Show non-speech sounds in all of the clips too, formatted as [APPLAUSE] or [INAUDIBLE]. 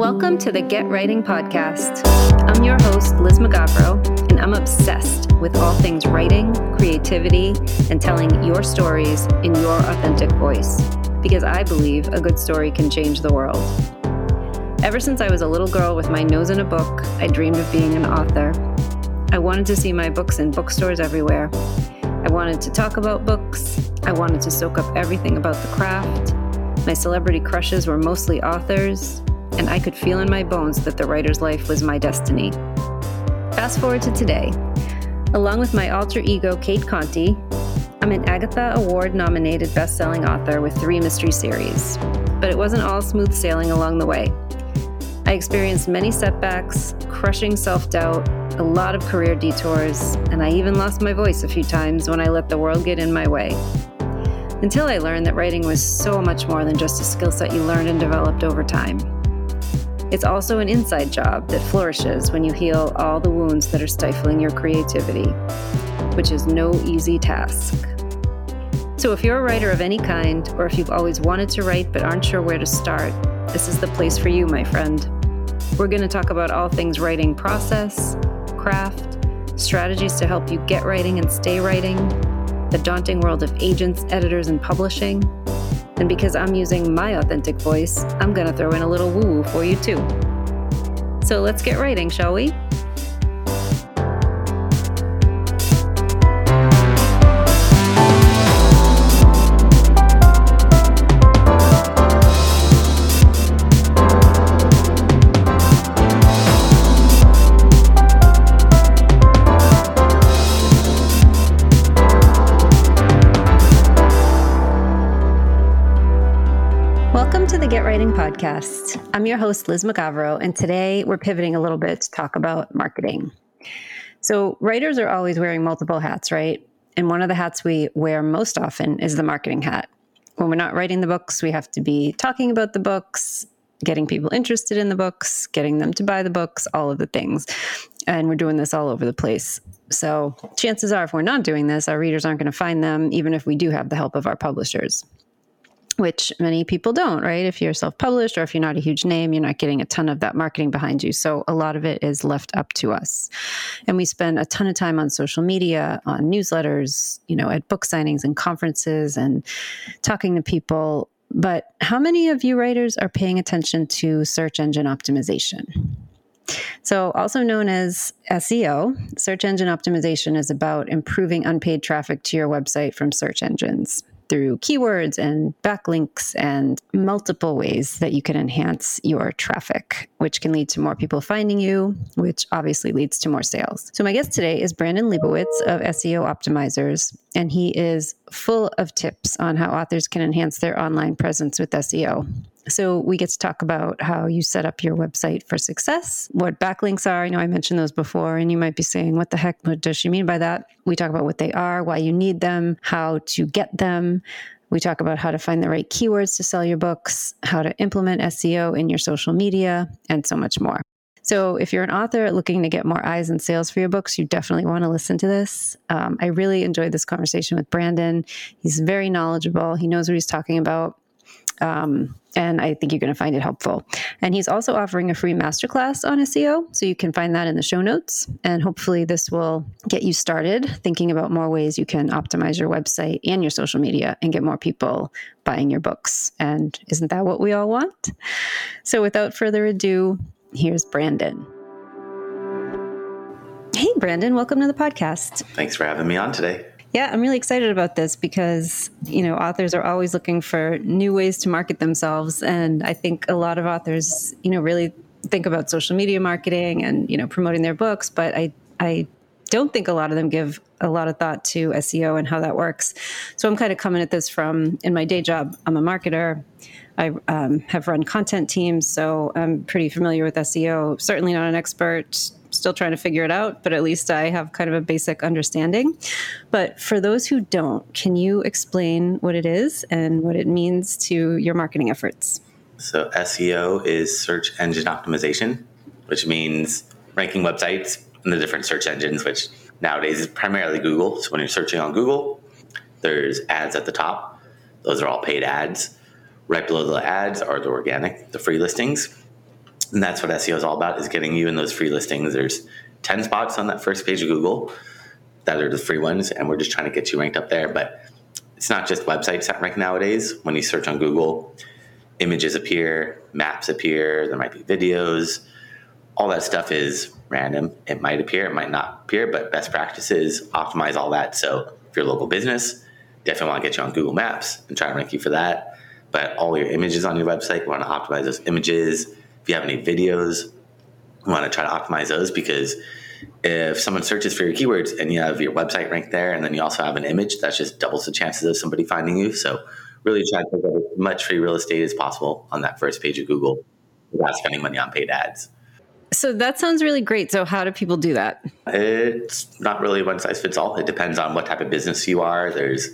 Welcome to the Get Writing Podcast. I'm your host, Liz Mugavero, and I'm obsessed with all things writing, creativity, and telling your stories in your authentic voice because I believe a good story can change the world. Ever since I was a little girl with my nose in a book, I dreamed of being an author. I wanted to see my books in bookstores everywhere. I wanted to talk about books. I wanted to soak up everything about the craft. My celebrity crushes were mostly authors, and I could feel in my bones that the writer's life was my destiny. Fast forward to today. Along with my alter ego, Cate Conte, I'm an Agatha Award nominated best selling author with three mystery series. But it wasn't all smooth sailing along the way. I experienced many setbacks, crushing self doubt, a lot of career detours, and I even lost my voice a few times when I let the world get in my way. Until I learned that writing was so much more than just a skill set you learned and developed over time. It's also an inside job that flourishes when you heal all the wounds that are stifling your creativity, which is no easy task. So, if you're a writer of any kind, or if you've always wanted to write but aren't sure where to start, this is the place for you, my friend. We're going to talk about all things writing process, craft, strategies to help you get writing and stay writing, the daunting world of agents, editors, and publishing and because I'm using my authentic voice, I'm going to throw in a little woo woo for you too. So let's get writing, shall we? Podcast. I'm your host, Liz Mugavero, and today we're pivoting a little bit to talk about marketing. So, writers are always wearing multiple hats, right? And one of the hats we wear most often is the marketing hat. When we're not writing the books, we have to be talking about the books, getting people interested in the books, getting them to buy the books, all of the things. And we're doing this all over the place. So, chances are, if we're not doing this, our readers aren't going to find them, even if we do have the help of our publishers which many people don't, right? If you're self published or if you're not a huge name, you're not getting a ton of that marketing behind you. So a lot of it is left up to us. And we spend a ton of time on social media, on newsletters, you know, at book signings and conferences and talking to people. But how many of you writers are paying attention to search engine optimization? So, also known as SEO, search engine optimization is about improving unpaid traffic to your website from search engines through keywords and backlinks and multiple ways that you can enhance your traffic, which can lead to more people finding you, which obviously leads to more sales. So, my guest today is Brandon Leibowitz of SEO Optimizers, and he is full of tips on how authors can enhance their online presence with SEO. So we get to talk about how you set up your website for success, what backlinks are. I know I mentioned those before, and you might be saying, what the heck what does she mean by that? We talk about what they are, why you need them, how to get them. We talk about how to find the right keywords to sell your books, how to implement SEO in your social media, and so much more. So, if you're an author looking to get more eyes and sales for your books, you definitely want to listen to this. Um, I really enjoyed this conversation with Brandon. He's very knowledgeable, he knows what he's talking about. Um, and I think you're going to find it helpful. And he's also offering a free masterclass on SEO, so you can find that in the show notes. And hopefully, this will get you started thinking about more ways you can optimize your website and your social media and get more people buying your books. And isn't that what we all want? So, without further ado, here's Brandon. Hey, Brandon, welcome to the podcast. Thanks for having me on today. Yeah, I'm really excited about this because, you know, authors are always looking for new ways to market themselves. And I think a lot of authors, you know, really think about social media marketing and, you know, promoting their books. But I, I don't think a lot of them give a lot of thought to SEO and how that works. So I'm kind of coming at this from in my day job, I'm a marketer. I um, have run content teams, so I'm pretty familiar with SEO. Certainly not an expert, still trying to figure it out, but at least I have kind of a basic understanding. But for those who don't, can you explain what it is and what it means to your marketing efforts? So, SEO is search engine optimization, which means ranking websites in the different search engines, which nowadays is primarily Google. So, when you're searching on Google, there's ads at the top. Those are all paid ads. Right below the ads are the organic, the free listings. And that's what SEO is all about is getting you in those free listings. There's 10 spots on that first page of Google that are the free ones, and we're just trying to get you ranked up there. But it's not just websites that rank nowadays. When you search on Google, images appear, maps appear, there might be videos. All that stuff is random. It might appear, it might not appear, but best practices optimize all that. So if you're a local business, definitely want to get you on Google Maps and try to rank you for that. But all your images on your website, you want to optimize those images. If you have any videos, you want to try to optimize those because if someone searches for your keywords and you have your website ranked there and then you also have an image, that just doubles the chances of somebody finding you. So really try to get as much free real estate as possible on that first page of Google without spending money on paid ads. So that sounds really great. So how do people do that? It's not really one size fits all. It depends on what type of business you are. There's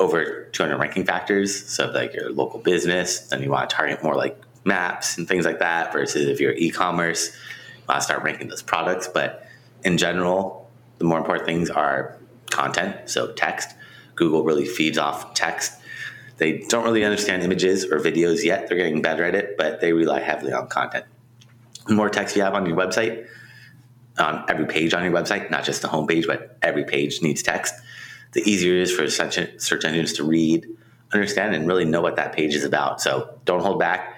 over 200 ranking factors. So like you're local business, then you want to target more like maps and things like that versus if you're e-commerce, to start ranking those products. But in general, the more important things are content, so text. Google really feeds off text. They don't really understand images or videos yet. They're getting better at it, but they rely heavily on content. The more text you have on your website, on every page on your website, not just the homepage, but every page needs text, the easier it is for search engines to read, understand, and really know what that page is about. So don't hold back.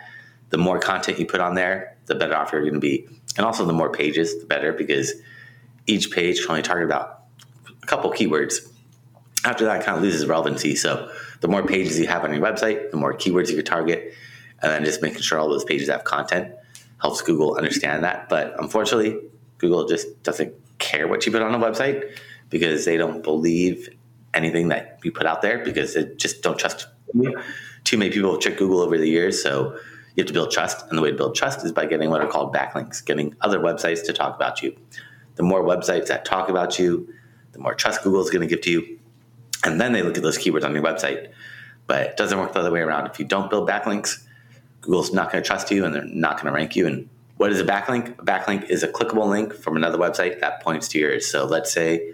The more content you put on there, the better off you're going to be. And also, the more pages, the better, because each page can only target about a couple keywords. After that, it kind of loses relevancy. So the more pages you have on your website, the more keywords you can target, and then just making sure all those pages have content helps Google understand that. But unfortunately, Google just doesn't care what you put on a website because they don't believe anything that you put out there because they just don't trust you. Too many people have tricked Google over the years, so you have to build trust. And the way to build trust is by getting what are called backlinks, getting other websites to talk about you the more websites that talk about you, the more trust Google is going to give to you. And then they look at those keywords on your website. But it doesn't work the other way around. If you don't build backlinks, Google's not going to trust you and they're not going to rank you. And what is a backlink? A backlink is a clickable link from another website that points to yours. So let's say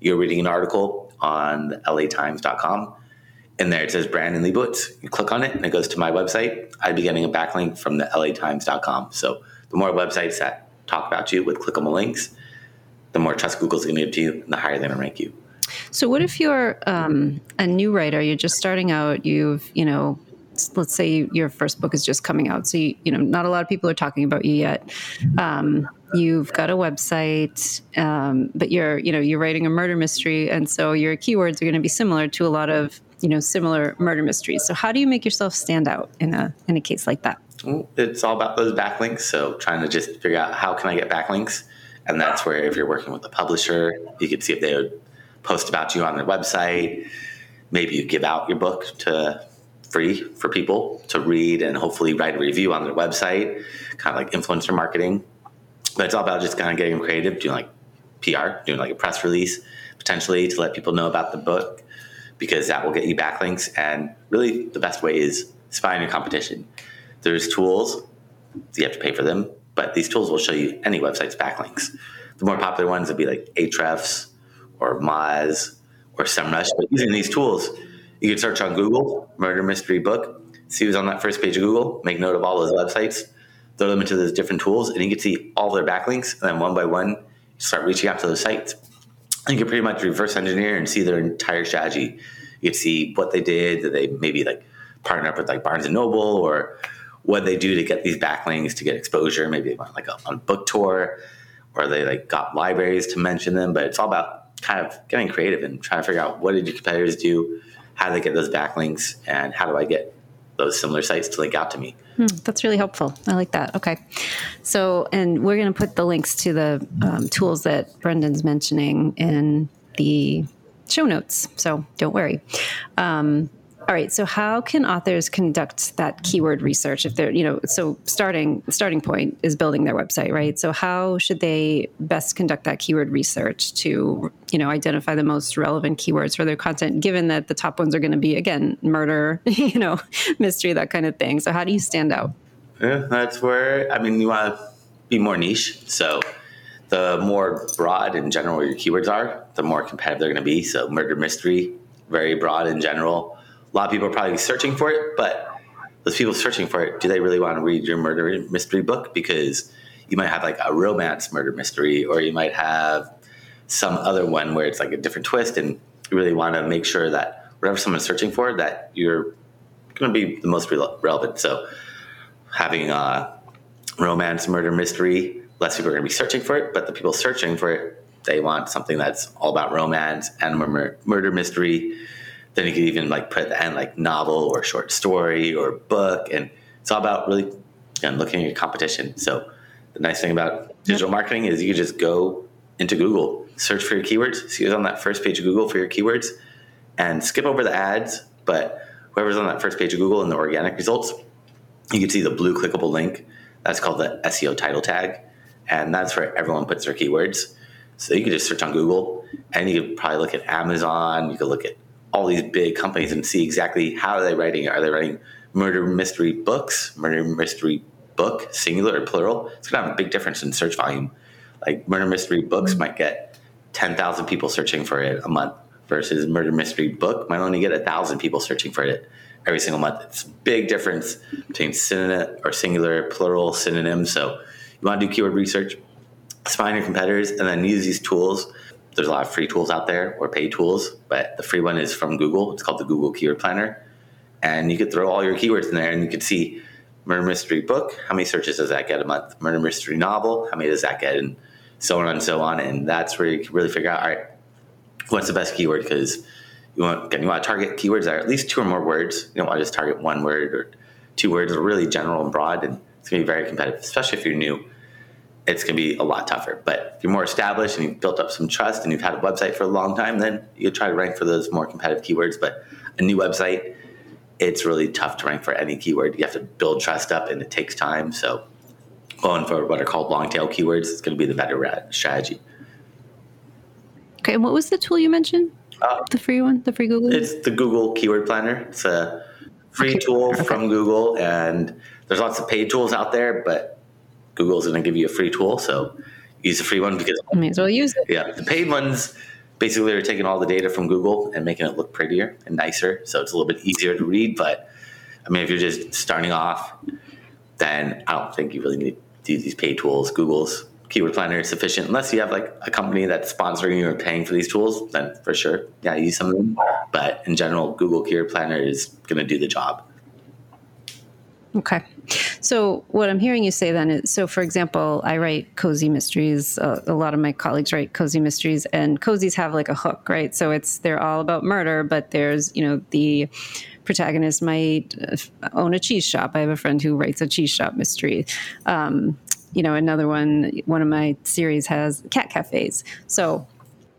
you're reading an article on latimes.com and there it says Brandon Leibowitz. You click on it and it goes to my website. I'd be getting a backlink from the latimes.com. So the more websites that talk about you with clickable links, the more trust Google's going to give to you, and the higher they're going to rank you. So, what if you're um, a new writer? You're just starting out. You've, you know, let's say your first book is just coming out. So, you, you know, not a lot of people are talking about you yet. Um, you've got a website, um, but you're, you know, you're writing a murder mystery, and so your keywords are going to be similar to a lot of, you know, similar murder mysteries. So, how do you make yourself stand out in a in a case like that? It's all about those backlinks. So, trying to just figure out how can I get backlinks and that's where, if you're working with a publisher, you can see if they would post about you on their website. Maybe you give out your book to free for people to read and hopefully write a review on their website, kind of like influencer marketing. But it's all about just kind of getting creative, doing like PR, doing like a press release potentially to let people know about the book because that will get you backlinks. And really, the best way is spying your competition. There's tools, you have to pay for them, but these tools will show you any website's backlinks. The more popular ones would be like Ahrefs or Moz or SEMrush. But using these tools, you can search on Google, murder mystery book, see who's on that first page of Google, make note of all those websites, throw them into those different tools, and you can see all their backlinks. And then one by one, start reaching out to those sites. You can pretty much reverse engineer and see their entire strategy. You can see what they did. That they maybe like partner up with like Barnes and Noble or what they do to get these backlinks to get exposure. Maybe they went like a, on book tour, or they like got libraries to mention them. But it's all about kind of getting creative and trying to figure out what did your competitors do, how do they get those backlinks, and how do I get those similar sites to link out to me. Hmm, that's really helpful. I like that. Okay. So, and we're going to put the links to the um, tools that Brandon's mentioning in the show notes. So don't worry. Um, all right. So how can authors conduct that keyword research if they're, you know, so starting starting point is building their website, right? So how should they best conduct that keyword research to, you know, identify the most relevant keywords for their content, given that the top ones are going to be again murder, [LAUGHS] you know, mystery, that kind of thing. So how do you stand out? Yeah, that's where I mean you want to be more niche. So the more broad in general your keywords are, the more competitive they're going to be. So murder mystery, very broad in general a lot of people are probably searching for it, but those people searching for it, do they really want to read your murder mystery book? Because you might have like a romance murder mystery, or you might have some other one where it's like a different twist, and you really want to make sure that whatever someone's searching for, that you're going to be the most re- relevant. So having a romance murder mystery, less people are going to be searching for it, but the people searching for it, they want something that's all about romance and mur- murder mystery. Then you can even like put at the end like novel or short story or book, and it's all about really again, looking at your competition. So the nice thing about digital marketing is you can just go into Google, search for your keywords, see who's on that first page of Google for your keywords, and skip over the ads. But whoever's on that first page of Google in the organic results, you can see the blue clickable link. That's called the SEO title tag. And that's where everyone puts their keywords. So you can just search on Google and you can probably look at Amazon, you can look at all these big companies and see exactly how are they writing. Are they writing murder mystery books, murder mystery book, singular or plural? It's gonna have a big difference in search volume. Like murder mystery books might get 10,000 people searching for it a month versus murder mystery book might only get a thousand people searching for it every single month. It's a big difference between synonym or singular, plural, synonym. So you want to do keyword research, find your competitors, and then use these tools. There's a lot of free tools out there or paid tools, but the free one is from Google. It's called the Google Keyword Planner. And you could throw all your keywords in there and you could see murder mystery book, how many searches does that get a month? Murder mystery novel, how many does that get? And so on and so on. And that's where you can really figure out, all right, what's the best keyword because you want again, you want to target keywords that are at least two or more words. You don't want to just target one word or two words are really general and broad, and it's going to be very competitive, especially if you're new. It's going to be a lot tougher. But if you're more established and you've built up some trust and you've had a website for a long time, then you try to rank for those more competitive keywords. But a new website, it's really tough to rank for any keyword. You have to build trust up, and it takes time. So going for what are called long tail keywords is going to be the better strategy. Okay, and what was the tool you mentioned? Uh, the free one, the free Google. It's the Google Keyword Planner. It's a free okay. tool okay. from Google, and there's lots of paid tools out there, but Google's going to give you a free tool, so use the free one because I may as well use it. Yeah, the paid ones basically are taking all the data from Google and making it look prettier and nicer, so it's a little bit easier to read. But I mean, if you're just starting off, then I don't think you really need to use these paid tools. Google's keyword planner is sufficient unless you have like a company that's sponsoring you or paying for these tools then for sure yeah use some of them but in general google keyword planner is going to do the job okay so what i'm hearing you say then is so for example i write cozy mysteries uh, a lot of my colleagues write cozy mysteries and cozies have like a hook right so it's they're all about murder but there's you know the protagonist might own a cheese shop. I have a friend who writes a cheese shop mystery. Um, you know, another one, one of my series has cat cafes. So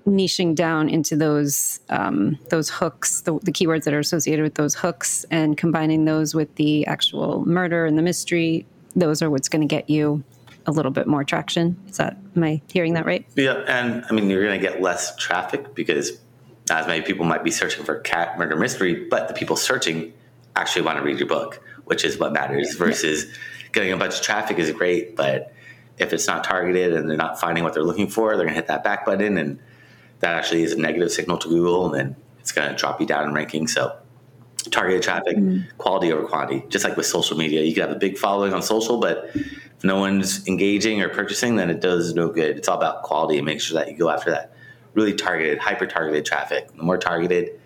niching down into those um, those hooks, the, the, keywords that are associated with those hooks, and combining those with the actual murder and the mystery. Those are what's going to get you a little bit more traction. Is that am I hearing that right? Yeah, and I mean you're going to get less traffic because as many people might be searching for cat murder mystery, but the people searching actually want to read your book, which is what matters. Versus yeah getting a bunch of traffic is great, but if it's not targeted and they're not finding what they're looking for, they're going to hit that back button, and that actually is a negative signal to Google, and then it's going to drop you down in ranking. So, targeted traffic, mm-hmm. quality over quantity. Just like with social media, you can have a big following on social, but if no one's engaging or purchasing, then it does no good. It's all about quality and make sure that you go after that really targeted, hyper targeted traffic. The more targeted,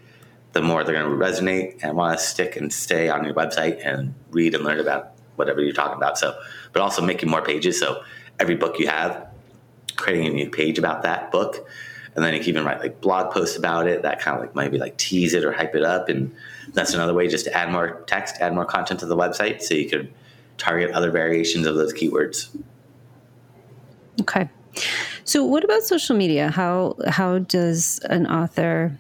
the more they're going to resonate and want to stick and stay on your website and read and learn about whatever you're talking about. So, but also making more pages. So every book you have, creating a new page about that book. And then you can even write like blog posts about it that kind of like maybe like tease it or hype it up. And that's another way just to add more text, add more content to the website so you could target other variations of those keywords. Okay. So what about social media? How how does an author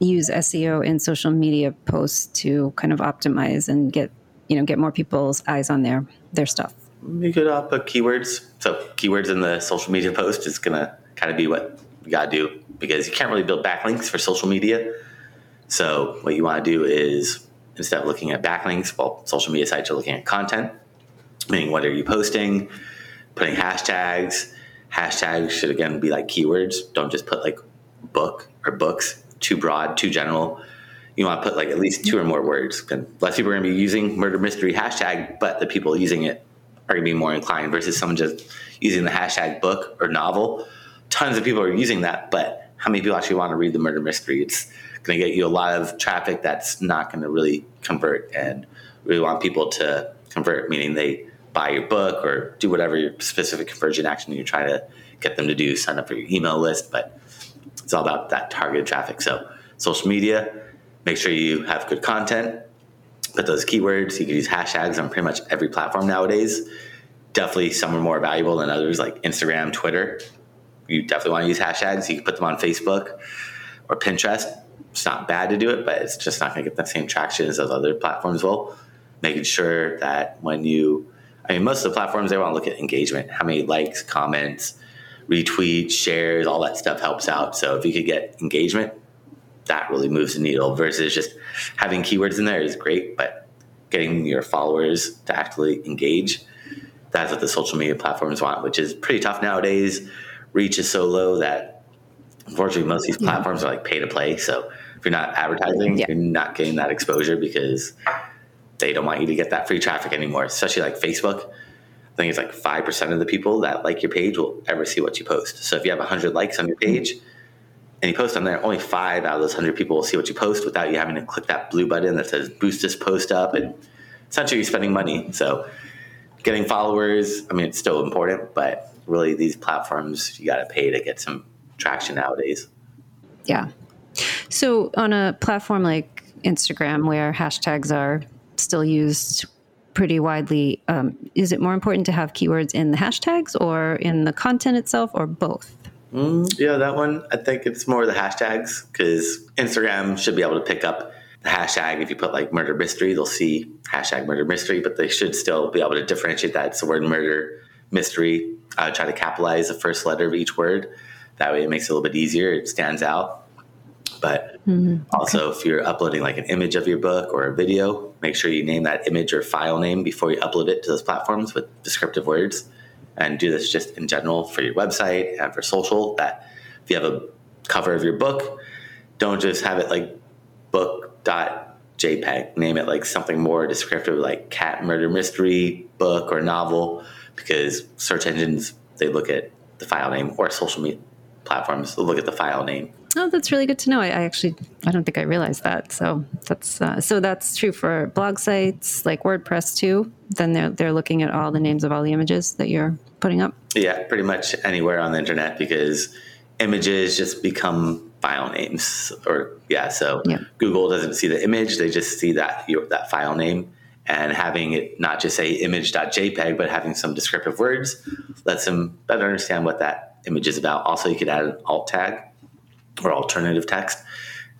use SEO in social media posts to kind of optimize and get you know get more people's eyes on their their stuff you could uh, put keywords so keywords in the social media post is going to kind of be what you got to do because you can't really build backlinks for social media so what you want to do is instead of looking at backlinks well social media sites are looking at content meaning what are you posting putting hashtags hashtags should again be like keywords don't just put like book or books too broad too general you want to put like at least two or more words. Less people are going to be using murder mystery hashtag, but the people using it are going to be more inclined versus someone just using the hashtag book or novel. Tons of people are using that, but how many people actually want to read the murder mystery? It's going to get you a lot of traffic that's not going to really convert and really want people to convert, meaning they buy your book or do whatever your specific conversion action you're trying to get them to do, sign up for your email list. But it's all about that targeted traffic. So, social media, make sure you have good content, put those keywords. You can use hashtags on pretty much every platform nowadays. Definitely some are more valuable than others, like Instagram, Twitter. You definitely want to use hashtags. You can put them on Facebook or Pinterest. It's not bad to do it, but it's just not going to get the same traction as those other platforms will. Making sure that when you, I mean, most of the platforms, they want to look at engagement, how many likes, comments, retweets, shares, all that stuff helps out. So if you could get engagement, that really moves the needle versus just having keywords in there is great, but getting your followers to actually engage, that's what the social media platforms want, which is pretty tough nowadays. Reach is so low that unfortunately most of these platforms yeah. are like pay to play. So if you're not advertising, yeah. you're not getting that exposure because they don't want you to get that free traffic anymore, especially like Facebook. I think it's like 5% of the people that like your page will ever see what you post. So if you have 100 likes on your mm-hmm. page and you post on there, only five out of those 100 people will see what you post without you having to click that blue button that says boost this post up. And essentially you're spending money. So getting followers, I mean, it's still important, but really these platforms, you got to pay to get some traction nowadays. Yeah. So on a platform like Instagram, where hashtags are still used pretty widely. Um, is it more important to have keywords in the hashtags or in the content itself or both? Mm, yeah, that one, I think it's more the hashtags because Instagram should be able to pick up hashtag. If you put like murder mystery, they'll see hashtag murder mystery, but they should still be able to differentiate that. It's the word murder mystery. I would try to capitalize the first letter of each word. That way it makes it a little bit easier. It stands out. But mm-hmm. also, if you're uploading like an image of your book or a video, make sure you name that image or file name before you upload it to those platforms with descriptive words. And do this just in general for your website and for social. That if you have a cover of your book, don't just have it like book.jpg. Name it like something more descriptive, like cat murder mystery book or novel, because search engines they look at the file name or social media platforms look at the file name Oh, that's really good to know. I, I, actually I don't think I realized that. So that's uh, so that's true for blog sites like WordPress too. Then they're they're looking at all the names of all the images that you're putting up. Yeah, pretty much anywhere on the internet because images just become file names. Or yeah, so yeah. Google doesn't see the image; they just see that your, that file name. And having it not just say image.jpg, but having some descriptive words lets them better understand what that image is about. Also, you could add an alt tag or alternative text,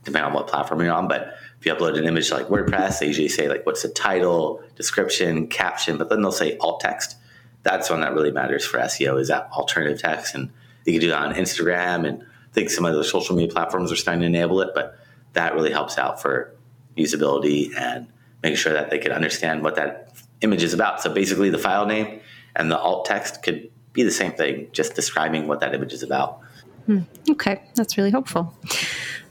depending on what platform you're on. But if you upload an image like WordPress, they usually say like what's the title, description, caption, but then they'll say alt text. That's one that really matters for SEO is that alternative text. And you can do that on Instagram and think some of the social media platforms are starting to enable it, but that really helps out for usability and making sure that they can understand what that image is about. So basically the file name and the alt text could be the same thing, just describing what that image is about. Hmm. Okay, that's really helpful.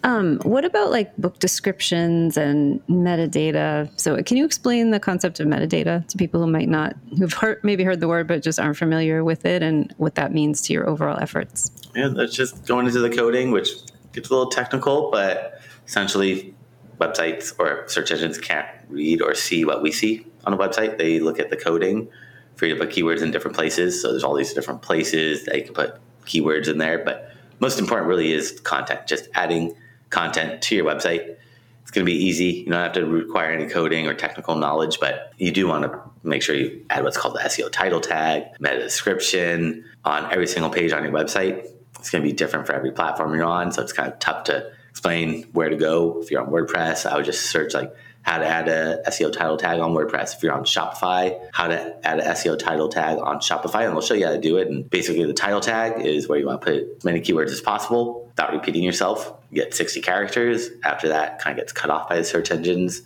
Um, what about like book descriptions and metadata? So, can you explain the concept of metadata to people who might not, who've heard, maybe heard the word but just aren't familiar with it, and what that means to your overall efforts? Yeah, that's just going into the coding, which gets a little technical, but essentially, websites or search engines can't read or see what we see on a website. They look at the coding for you to put keywords in different places. So there's all these different places that you can put keywords in there, but most important really is content, just adding content to your website. It's going to be easy. You don't have to require any coding or technical knowledge, but you do want to make sure you add what's called the SEO title tag, meta description on every single page on your website. It's going to be different for every platform you're on, so it's kind of tough to explain where to go. If you're on WordPress, I would just search like how to add a SEO title tag on WordPress. If you're on Shopify, how to add an SEO title tag on Shopify, and we'll show you how to do it. And basically, the title tag is where you want to put as many keywords as possible without repeating yourself. You get 60 characters. After that, kind of gets cut off by the search engines.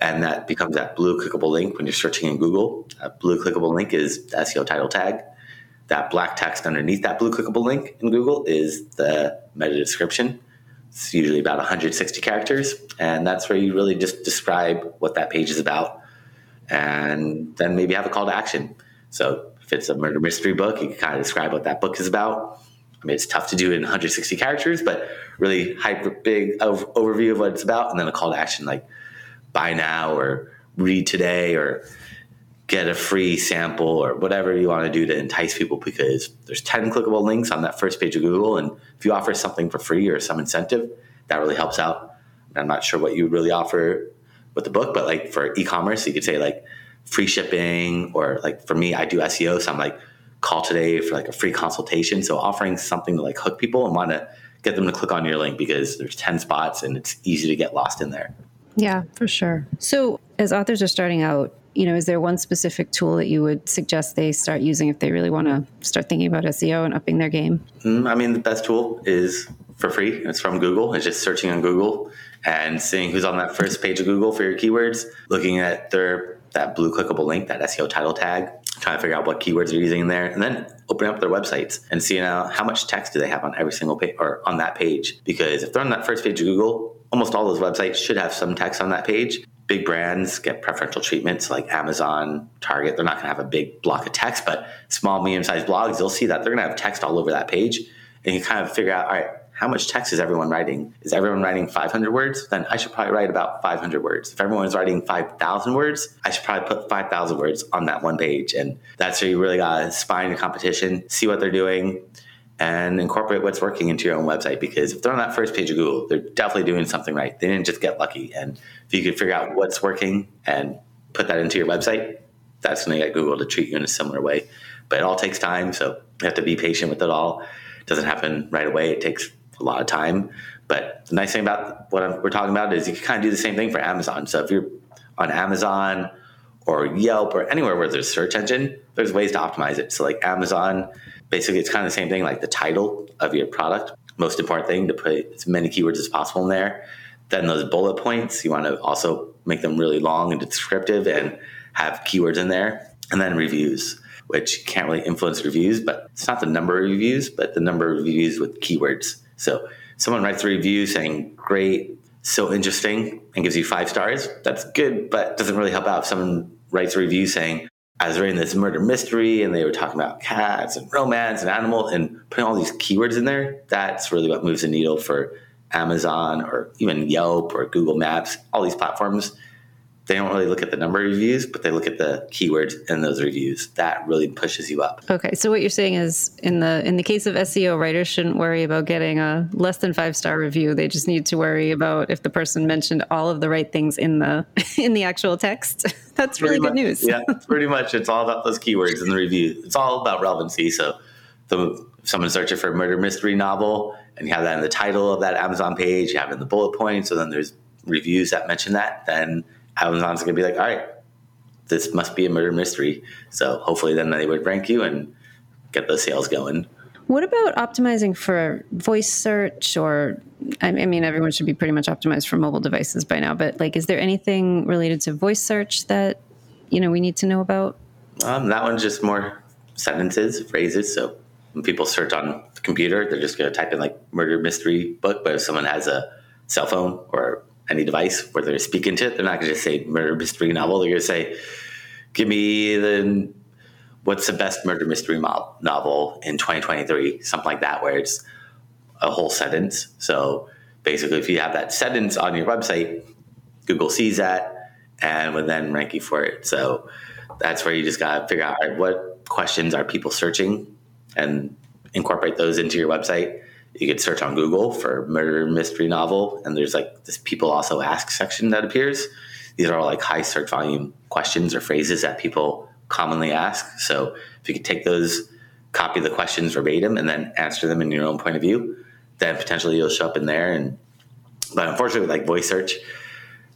And that becomes that blue clickable link when you're searching in Google. That blue clickable link is the SEO title tag. That black text underneath that blue clickable link in Google is the meta description. It's usually about 160 characters, and that's where you really just describe what that page is about, and then maybe have a call to action. So if it's a murder mystery book, you can kind of describe what that book is about. I mean, it's tough to do in 160 characters, but really hyper big overview of what it's about, and then a call to action like buy now or read today or get a free sample or whatever you want to do to entice people because there's 10 clickable links on that first page of Google. And if you offer something for free or some incentive, that really helps out. I'm not sure what you really offer with the book, but like for e-commerce, you could say like free shipping or like for me, I do SEO. So I'm like call today for like a free consultation. So offering something to like hook people and want to get them to click on your link because there's 10 spots and it's easy to get lost in there. Yeah, for sure. So as authors are starting out, you know, is there one specific tool that you would suggest they start using if they really want to start thinking about SEO and upping their game? Mm, I mean, the best tool is for free. It's from Google. It's just searching on Google and seeing who's on that first page of Google for your keywords, looking at their that blue clickable link, that SEO title tag, trying to figure out what keywords they're using in there, and then opening up their websites and seeing out how much text do they have on every single page or on that page. Because if they're on that first page of Google, almost all those websites should have some text on that page big brands get preferential treatments like Amazon, Target. They're not going to have a big block of text, but small, medium sized blogs, you'll see that they're going to have text all over that page. And you kind of figure out, all right, how much text is everyone writing? Is everyone writing 500 words? Then I should probably write about 500 words. If everyone's writing 5,000 words, I should probably put 5,000 words on that one page. And that's where you really got to spy the competition, see what they're doing, and incorporate what's working into your own website because if they're on that first page of Google, they're definitely doing something right. They didn't just get lucky. And if you could figure out what's working and put that into your website, that's going to get Google to treat you in a similar way. But it all takes time, so you have to be patient with it all. It doesn't happen right away. It takes a lot of time. But the nice thing about what I'm, we're talking about is you can kind of do the same thing for Amazon. So if you're on Amazon or Yelp or anywhere where there's a search engine, there's ways to optimize it. So like Amazon basically it's kind of the same thing like the title of your product most important thing to put as many keywords as possible in there. Then those bullet points you want to also make them really long and descriptive and have keywords in there. And then reviews which can't really influence reviews but it's not the number of reviews but the number of reviews with keywords. So someone writes a review saying great so interesting and gives you five stars that's good but doesn't really help out if someone writes a review saying I was reading this murder mystery and they were talking about cats and romance and animal and putting all these keywords in there. That's really what moves the needle for Amazon or even Yelp or Google Maps, all these platforms they don't really look at the number of reviews, but they look at the keywords in those reviews. That really pushes you up. Okay, so what you're saying is, in the in the case of SEO, writers shouldn't worry about getting a less than five star review. They just need to worry about if the person mentioned all of the right things in the [LAUGHS] in the actual text. [LAUGHS] That's really pretty good much, news. yeah, pretty much. It's all about those keywords in the review. It's all about relevancy. So, the, if someone's searching for a murder mystery novel, and you have that in the title of that Amazon page, you have it in the bullet points, so then there's reviews that mention that, then Amazon's going to be like, all right, this must be a murder mystery. So hopefully then they would rank you and get those sales going. What about optimizing for voice search or I mean everyone should be pretty much optimized for mobile devices by now, but like is there anything related to voice search that you know we need to know about? Um, that one's just more sentences, phrases. So when people search on the computer, they're just going to type in like murder mystery book. But if someone has a cell phone or any device where they're speaking to it. They're not going to say murder mystery novel. They're going to say, "Give me the what's the best murder mystery novel in 2023?" Something like that, where it's a whole sentence. So basically, if you have that sentence on your website, Google sees that and would then rank you for it. So that's where you just got to figure out right, what questions are people searching and incorporate those into your website you could search on Google for murder mystery novel, and there's like this people also ask section that appears. These are all like high search volume questions or phrases that people commonly ask. So if you could take those, copy the questions verbatim, and then answer them in your own point of view, then potentially you'll show up in there. And but unfortunately, with like voice search,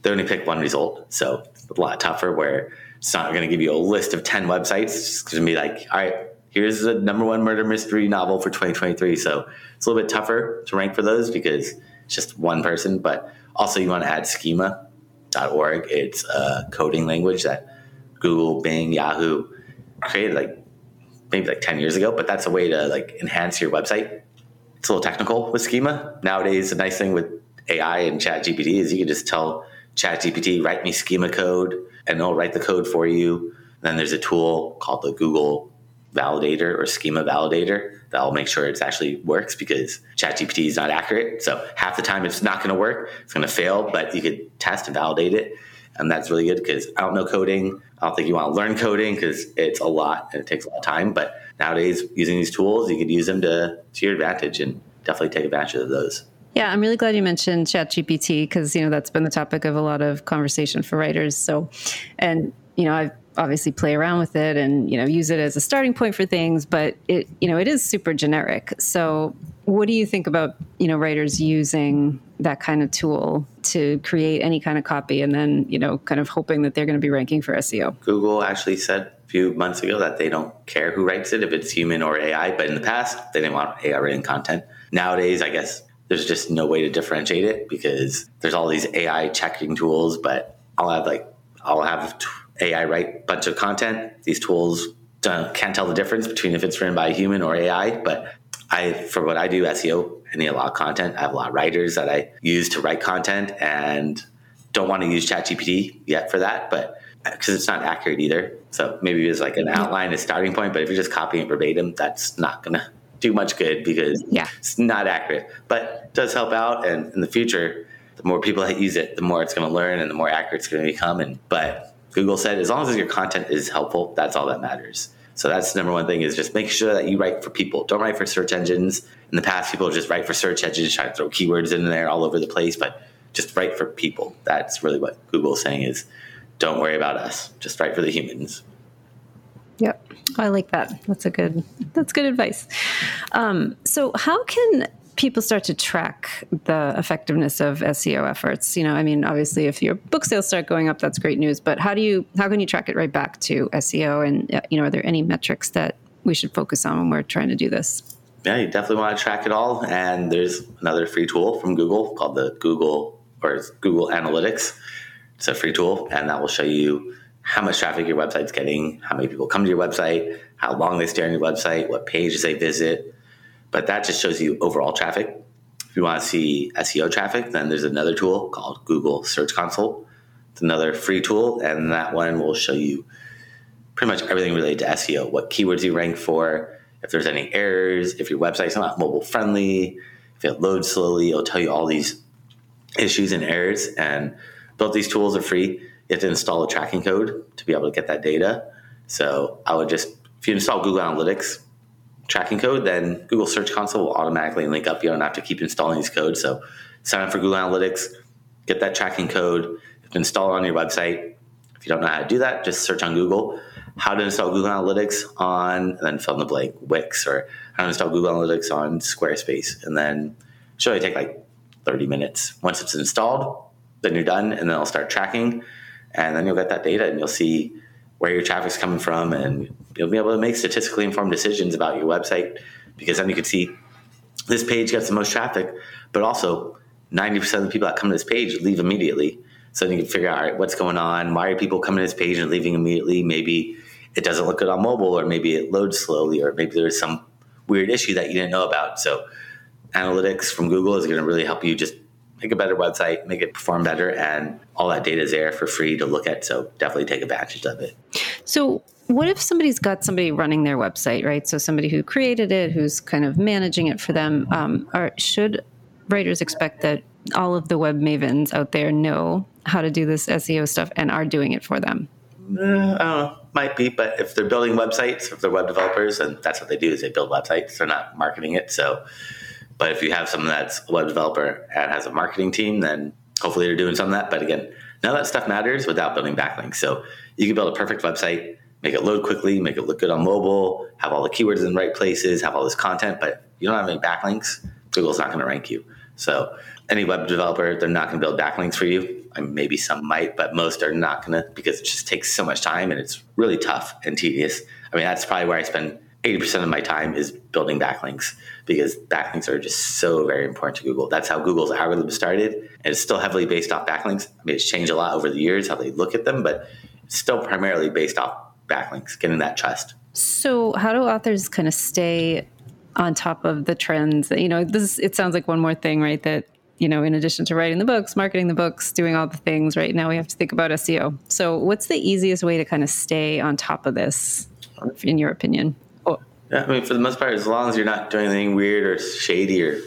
they only pick one result, so a lot tougher. Where it's not going to give you a list of ten websites. It's going to be like, all right, here's the number one murder mystery novel for 2023. So it's a little bit tougher to rank for those because it's just one person. But also, you want to add schema.org. It's a coding language that Google, Bing, Yahoo created like maybe like 10 years ago, but that's a way to like enhance your website it's a little technical with schema. Nowadays, the nice thing with AI and ChatGPT is you can just tell ChatGPT, write me schema code, and it'll write the code for you. Then there's a tool called the Google Validator or Schema Validator that'll make sure it actually works because ChatGPT is not accurate. So half the time it's not going to work, it's going to fail, but you could test and validate it. And that's really good because I don't know coding. I don't think you want to learn coding because it's a lot and it takes a lot of time. But nowadays, using these tools, you can use them to, to your advantage and definitely take advantage of those. Yeah, I'm really glad you mentioned ChatGPT because you know that's been the topic of a lot of conversation for writers. So, and you know I've obviously play around with it and you know use it as a starting point for things but it you know it is super generic. So what do you think about you know writers using that kind of tool to create any kind of copy and then you know kind of hoping that they're going to be ranking for seo google actually said a few months ago that they don't care who writes it if it's human or ai but in the past they didn't want ai written content. Nowadays i guess there's just no way to differentiate it because there's all these ai checking tools but i'll have like i'll have AI write a bunch of content. These tools can't tell the difference between if it's written by a human or AI. But I, for what I do, SEO, I need a lot of content. I have a lot of writers that I use to write content, and don't want to use ChatGPT yet for that, but uh, because it's not accurate either. So maybe it's like an outline, a starting point. But if you're just copying it verbatim, that's not gonna do much good because yeah. it's not accurate. But it does help out, and in the future, the more people that use it, the more it's going to learn, and the more accurate it's going to become. And but Google said as long as your content is helpful, that's all that matters. So that's the number one thing is just make sure that you write for people. Don't write for search engines. In the past, people just write for search engines, try to throw keywords in there all over the place, but just write for people. That's really what Google's saying is don't worry about us. Just write for the humans. Yep. I like that. That's a good that's good advice. Um, so how can people start to track the effectiveness of SEO efforts? You know, I mean, obviously, if your book sales start going up, that's great news. But how do you how can you track it right back to SEO? And uh, you know, are there any metrics that we should focus on when we're trying to do this? Yeah, you definitely want to track it all. And there's another free tool from Google called the Google or Google Analytics. It's a free tool, and that will show you how much traffic your website's getting, how many people come to your website, how long they stay on your website, what pages they visit, but that just shows you overall traffic. If you want to see SEO traffic, then there's another tool called Google Search Console. It's another free tool, and that one will show you pretty much everything related to SEO, what keywords you rank for, if there's any errors, if your website's not mobile friendly, if it loads slowly, it'll tell you all these issues and errors. And both these tools are free. You have to install a tracking code to be able to get that data. So I would just, if you install Google Analytics, tracking code, then Google Search Console will automatically link up. You don't have to keep installing these codes. So sign up for Google Analytics, get that tracking code, install it on your website. If you don't know how to do that, just search on Google how to install Google Analytics on, and then fill in the blank Wix or how to install Google Analytics on Squarespace. And then should only take like 30 minutes. Once it's installed, then you're done, and then it'll start tracking. And then you'll get that data and you'll see where your traffic's coming from, and you'll be able to make statistically informed decisions about your website because then you can see this page gets the most traffic, but also 90% of the people that come to this page leave immediately. So then you can figure out, all right, what's going on? Why are people coming to this page and leaving immediately? Maybe it doesn't look good on mobile, or maybe it loads slowly, or maybe there's some weird issue that you didn't know about. So analytics from Google is going to really help you just make a better website, make it perform better, and all that data is there for free to look at. So definitely take advantage of it. So what if somebody's got somebody running their website, right? So somebody who created it, who's kind of managing it for them. Um, are, should writers expect that all of the web mavens out there know how to do this SEO stuff and are doing it for them? Uh, know. Might be, but if they're building websites, if they're web developers, and that's what they do is they build websites. They're not marketing it. So but if you have someone that's a web developer and has a marketing team, then hopefully they're doing some of that. But again, none of that stuff matters without building backlinks. So you can build a perfect website, make it load quickly, make it look good on mobile, have all the keywords in the right places, have all this content, but you don't have any backlinks, Google's not going to rank you. So any web developer, they're not going to build backlinks for you. I mean, maybe some might, but most are not going to because it just takes so much time and it's really tough and tedious. I mean, that's probably where I spend 80% of my time is building backlinks because backlinks are just so very important to Google. That's how Google's algorithm started. And it's still heavily based off backlinks. I mean, it's changed a lot over the years how they look at them, but still primarily based off backlinks, getting that trust. So, how do authors kind of stay on top of the trends. You know, this it sounds like one more thing, right? That you know, in addition to writing the books, marketing the books, doing all the things, right now we have to think about SEO. So, what's the easiest way to kind of stay on top of this, in your opinion? Oh. Yeah, I mean, for the most part, as long as you're not doing anything weird or shady or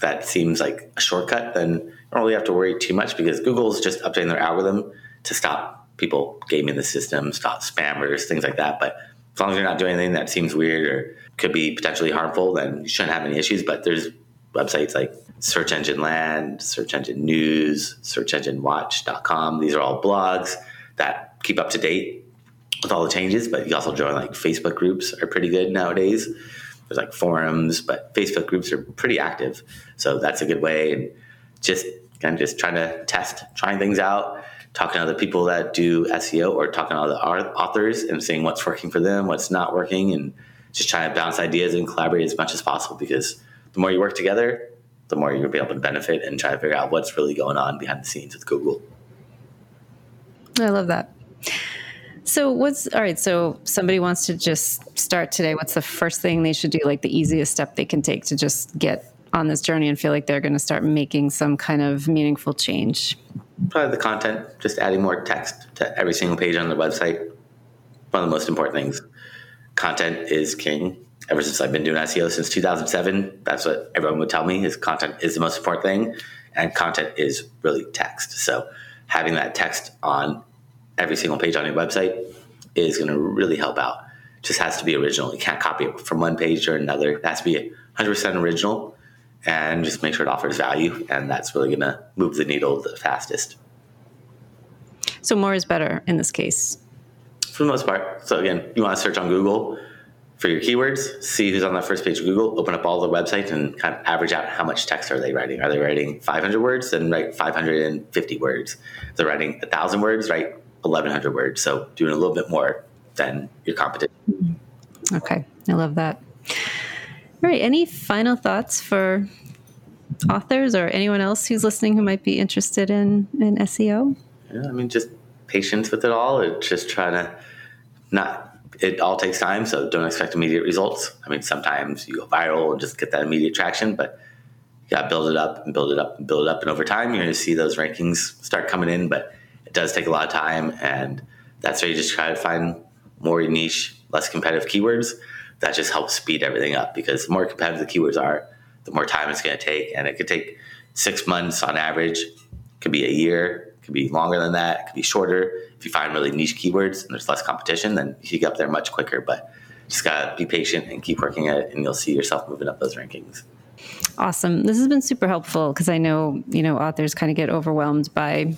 that seems like a shortcut, then you don't really have to worry too much because Google's just updating their algorithm to stop people gaming the system, stop spammers, things like that. But as long as you're not doing anything that seems weird or could be potentially harmful, then you shouldn't have any issues. But there's websites like Search Engine Land, Search Engine News, SearchEngineWatch.com. These are all blogs that keep up to date with all the changes, but you also join like Facebook groups are pretty good nowadays. There's like forums, but Facebook groups are pretty active. So that's a good way. And just kind of just trying to test, trying things out, talking to other people that do SEO or talking to other authors and seeing what's working for them, what's not working, and just trying to bounce ideas and collaborate as much as possible because the more you work together, the more you'll be able to benefit and try to figure out what's really going on behind the scenes with Google. I love that. So what's all right? So somebody wants to just start today. What's the first thing they should do? Like the easiest step they can take to just get on this journey and feel like they're going to start making some kind of meaningful change. Probably the content, just adding more text to every single page on the website. One of the most important things. Content is king ever since I've been doing SEO since 2007. That's what everyone would tell me is content is the most important thing, and content is really text. So having that text on every single page on your website is going to really help out. Just has to be original. You can't copy it from one page or another. It has to be 100% original, and just make sure it offers value, and that's really going to move the needle the fastest. So more is better in this case. For the most part. So again, you want to search on Google for your keywords, see who's on that first page of Google, open up all the websites and kind of average out how much text are they writing. Are they writing 500 words? Then write 550 words. If they're writing 1,000 words, write 1,100 words. So doing a little bit more than your competition. Mm-hmm. Okay, I love that. All right, any final thoughts for authors or anyone else who's listening who might be interested in, in SEO? Yeah, I mean, just patience with it all. It's just trying to not it all takes time, so don't expect immediate results. I mean, sometimes you go viral and just get that immediate traction, but you got to build it up and build it up and build it up. And over time, you're going to see those rankings start coming in, but it does take a lot of time. And that's where you just try to find more niche, less competitive keywords. That just helps speed everything up because the more competitive the keywords are, the more time it's going to take. And it could take six months on average, it could be a year, it could be longer than that, it could be shorter if you find really niche keywords and there's less competition, then you get up there much quicker. But just gotta be patient and keep working at it, and you'll see yourself moving up those rankings. Awesome. This has been super helpful because I know you know authors kind of get overwhelmed by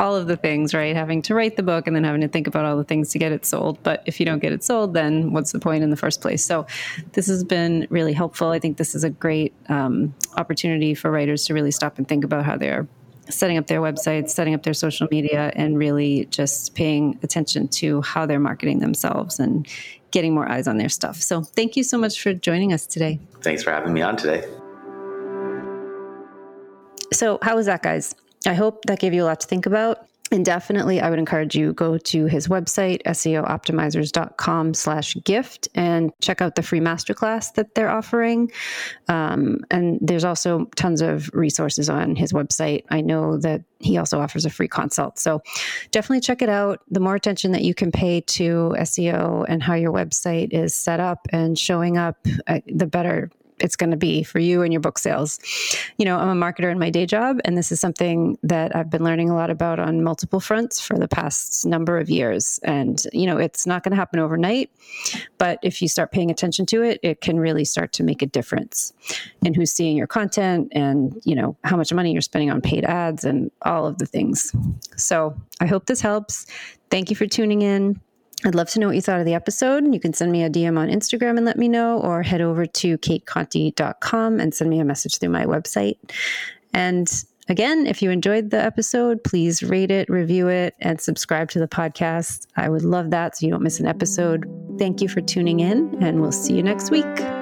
all of the things, right? Having to write the book and then having to think about all the things to get it sold. But if you don't get it sold, then what's the point in the first place? So, this has been really helpful. I think this is a great um, opportunity for writers to really stop and think about how they're setting up their websites, setting up their social media, and really just paying attention to how they're marketing themselves and getting more eyes on their stuff. So, thank you so much for joining us today. Thanks for having me on today. So, how was that, guys? I hope that gave you a lot to think about. And definitely, I would encourage you go to his website, seooptimizers.com slash gift, and check out the free masterclass that they're offering. Um, and there's also tons of resources on his website. I know that he also offers a free consult. So definitely check it out. The more attention that you can pay to SEO and how your website is set up and showing up, uh, the better it's going to be for you and your book sales. You know, I'm a marketer in my day job, and this is something that I've been learning a lot about on multiple fronts for the past number of years. And, you know, it's not going to happen overnight, but if you start paying attention to it, it can really start to make a difference in who's seeing your content and, you know, how much money you're spending on paid ads and all of the things. So I hope this helps. Thank you for tuning in. I'd love to know what you thought of the episode. You can send me a DM on Instagram and let me know, or head over to cateconte.com and send me a message through my website. And again, if you enjoyed the episode, please rate it, review it, and subscribe to the podcast. I would love that so you don't miss an episode. Thank you for tuning in, and we'll see you next week.